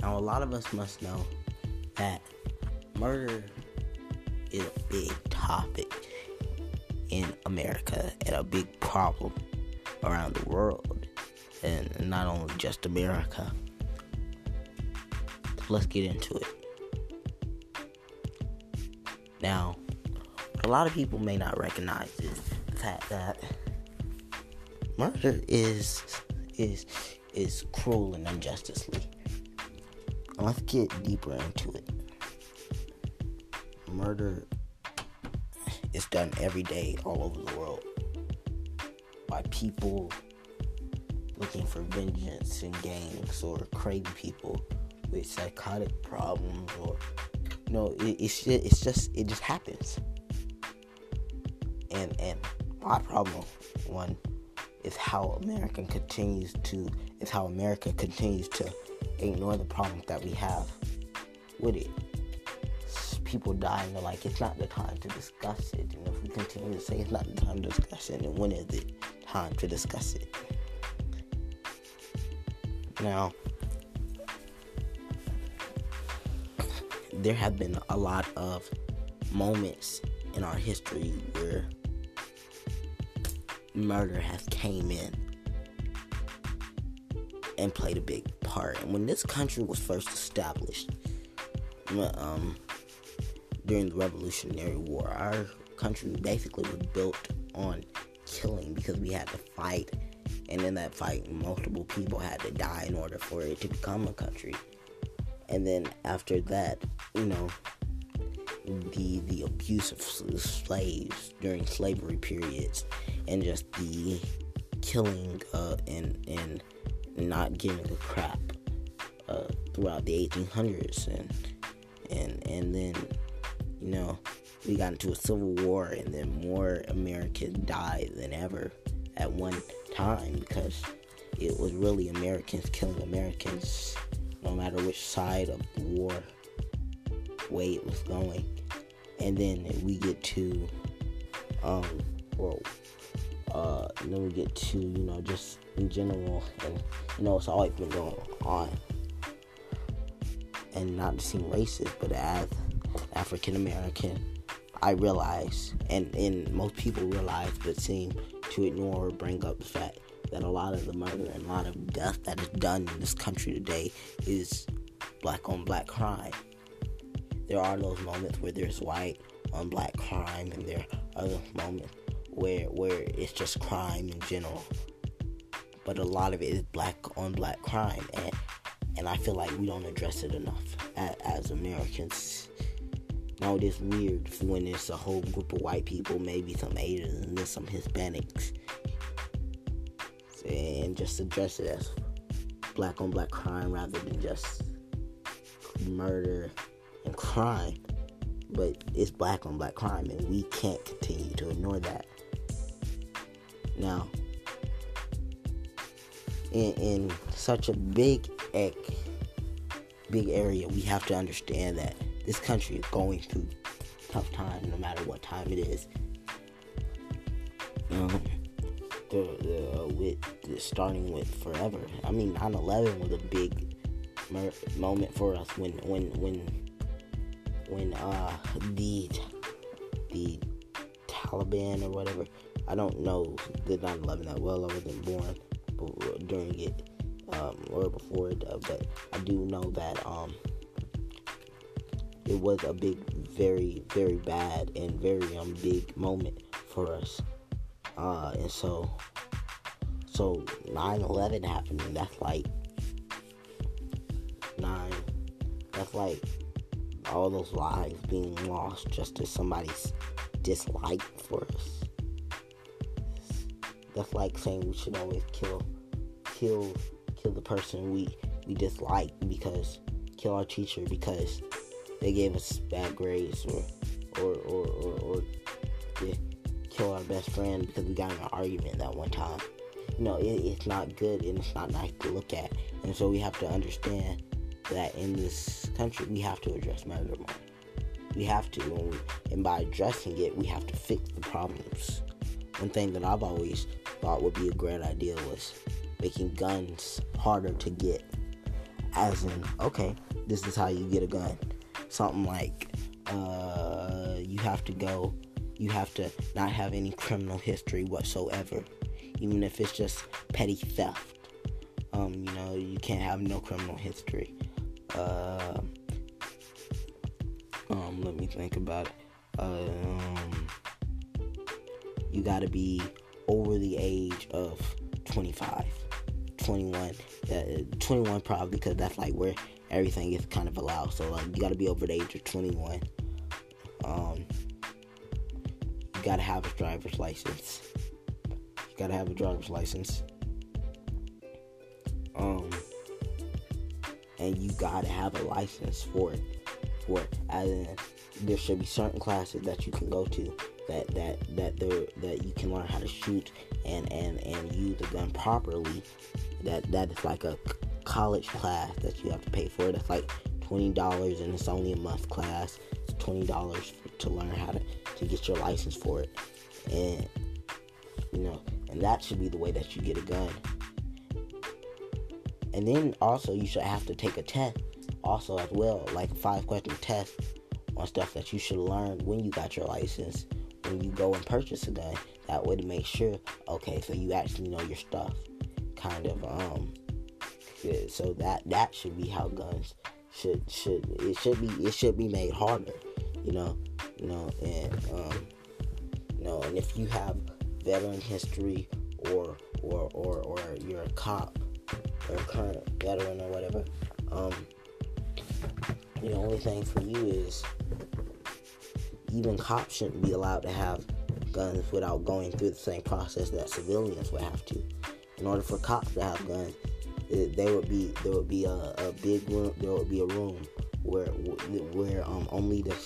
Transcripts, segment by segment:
Now, a lot of us must know that murder is a big topic in America and a big problem around the world, and not only just America. Let's get into it. Now, a lot of people may not recognize this the fact that murder is is is cruel and unjustly. Let's get deeper into it. Murder is done every day all over the world by people looking for vengeance in gangs or crazy people with psychotic problems or you know it, it's just, it's just it just happens and and my problem one is how America continues to is how America continues to ignore the problems that we have with it. People die and they're like, it's not the time to discuss it. And if we continue to say it's not the time to discuss it, then when is it time to discuss it? Now, there have been a lot of moments in our history where murder has came in and played a big And when this country was first established, um, during the Revolutionary War, our country basically was built on killing because we had to fight, and in that fight, multiple people had to die in order for it to become a country. And then after that, you know, the the abuse of slaves during slavery periods and just the killing uh, and and not giving a crap uh, throughout the 1800s and and and then you know we got into a civil war and then more Americans died than ever at one time because it was really Americans killing Americans no matter which side of the war way it was going. And then we get to um well uh and then we get to you know just in general and you know it's always been going on. And not to seem racist but as african american i realize and and most people realize but seem to ignore or bring up the fact that a lot of the murder and a lot of death that is done in this country today is black on black crime. There are those moments where there's white on black crime, and there are other moments where where it's just crime in general. But a lot of it is black on black crime, and and I feel like we don't address it enough as, as Americans. Now it is weird when it's a whole group of white people, maybe some Asians and then some Hispanics, and just address it as black on black crime rather than just murder and crime, but it's black on black crime, and we can't continue to ignore that. Now, in, in such a big, big area, we have to understand that this country is going through tough times, no matter what time it is. Um, the, the, with the, starting with forever. I mean, 9/11 was a big mer- moment for us when when when when uh the the Taliban or whatever. I don't know the 9/11 that well. I wasn't born during it um, or before it, uh, but I do know that um, it was a big, very, very bad and very um big moment for us. Uh, and so, so 9/11 happened, and that's like nine. That's like all those lives being lost just to somebody's dislike for us. That's like saying we should always kill, kill, kill the person we we dislike because kill our teacher because they gave us bad grades or or or or, or yeah, kill our best friend because we got in an argument that one time. You know, it, it's not good and it's not nice to look at, and so we have to understand that in this country we have to address murder more. We have to, and, we, and by addressing it, we have to fix the problems. One thing that I've always thought would be a great idea was making guns harder to get as in, okay, this is how you get a gun. Something like uh, you have to go, you have to not have any criminal history whatsoever, even if it's just petty theft. Um, you know, you can't have no criminal history. Uh, um, let me think about it. Um, you got to be over the age of 25, 21. Uh, 21 probably because that's like where everything is kind of allowed. So like you got to be over the age of 21. Um, you got to have a driver's license. You got to have a driver's license. Um, and you got to have a license for it. For it, as in, there should be certain classes that you can go to that that that that you can learn how to shoot and and and use a gun properly. That that is like a college class that you have to pay for. That's like twenty dollars, and it's only a month class. It's twenty dollars to learn how to to get your license for it, and you know, and that should be the way that you get a gun. And then also you should have to take a test also as well, like a five question test on stuff that you should learn when you got your license when you go and purchase a gun. That way to make sure, okay, so you actually know your stuff. Kind of, um, so that that should be how guns should should it should be it should be made harder, you know, you know, and um, you know, and if you have veteran history or or or or you're a cop or a current veteran or whatever, um, the only thing for you is even cops shouldn't be allowed to have guns without going through the same process that civilians would have to. In order for cops to have guns, it, they would be there would be a, a, big room. There would be a room where where um, only the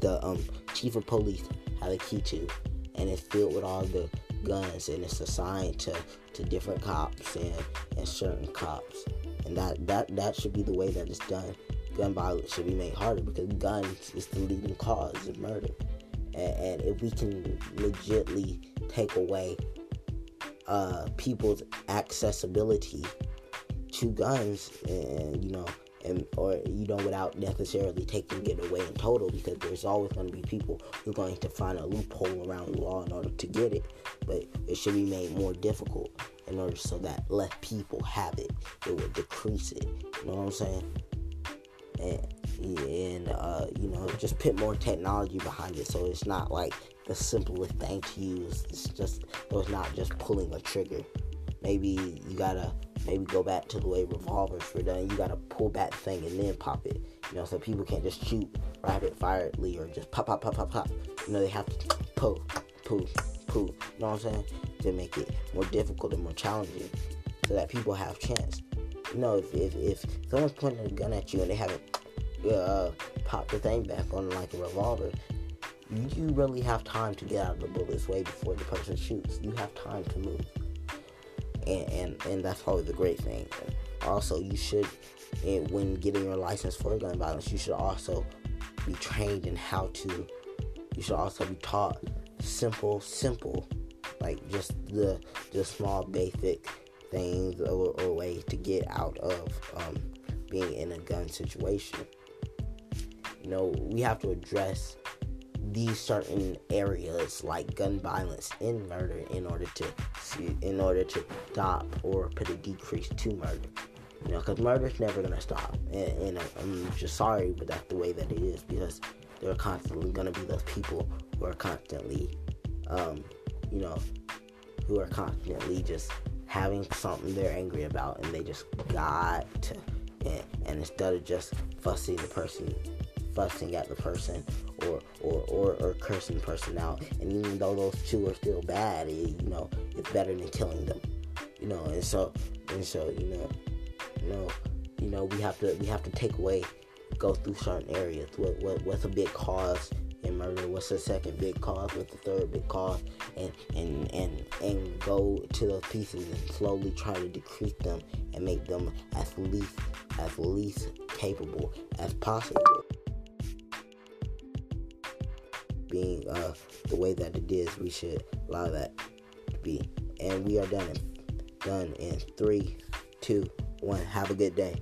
the um, chief of police have a key to, and it's filled with all the guns, and it's assigned to, to different cops and, and certain cops, and that that that should be the way that it's done gun violence should be made harder because guns is the leading cause of murder. And, and if we can legitly take away uh, people's accessibility to guns, and you know, and or you know, without necessarily taking it away in total, because there's always going to be people who are going to find a loophole around the law in order to get it. But it should be made more difficult in order so that less people have it. It would decrease it. You know what I'm saying? And, and uh, you know just put more technology behind it. So it's not like the simplest thing to use it's just so it's not just pulling a trigger. Maybe you gotta maybe go back to the way revolvers were done. You gotta pull back the thing and then pop it. You know so people can't just shoot rapid firedly or just pop pop pop pop pop. You know they have to pull pull pull. You know what i'm saying? To make it more difficult and more challenging so that people have chance you know, if, if, if someone's pointing a gun at you and they haven't uh, popped the thing back on like a revolver, you really have time to get out of the bullets way before the person shoots. You have time to move. And, and, and that's probably the great thing. Also, you should, when getting your license for gun violence, you should also be trained in how to, you should also be taught simple, simple, like just the, the small basic things or, or ways to get out of um, being in a gun situation. You know, we have to address these certain areas like gun violence and murder in order to in order to stop or put a decrease to murder. You know, because murder is never gonna stop, and, and I'm just sorry, but that's the way that it is because there are constantly gonna be those people who are constantly, um, you know, who are constantly just having something they're angry about and they just got to and, instead of just fussing the person fussing at the person or, or, or, or cursing the person out and even though those two are still bad it, you know it's better than killing them. You know and so and so you know you know you know we have to we have to take away go through certain areas what, what what's a big cause in murder? What's the second big cause? What's the third big cause? And and and and go to those pieces and slowly try to decrease them and make them as least as least capable as possible. Being uh, the way that it is, we should allow that to be. And we are done. Done in three, two, one. Have a good day.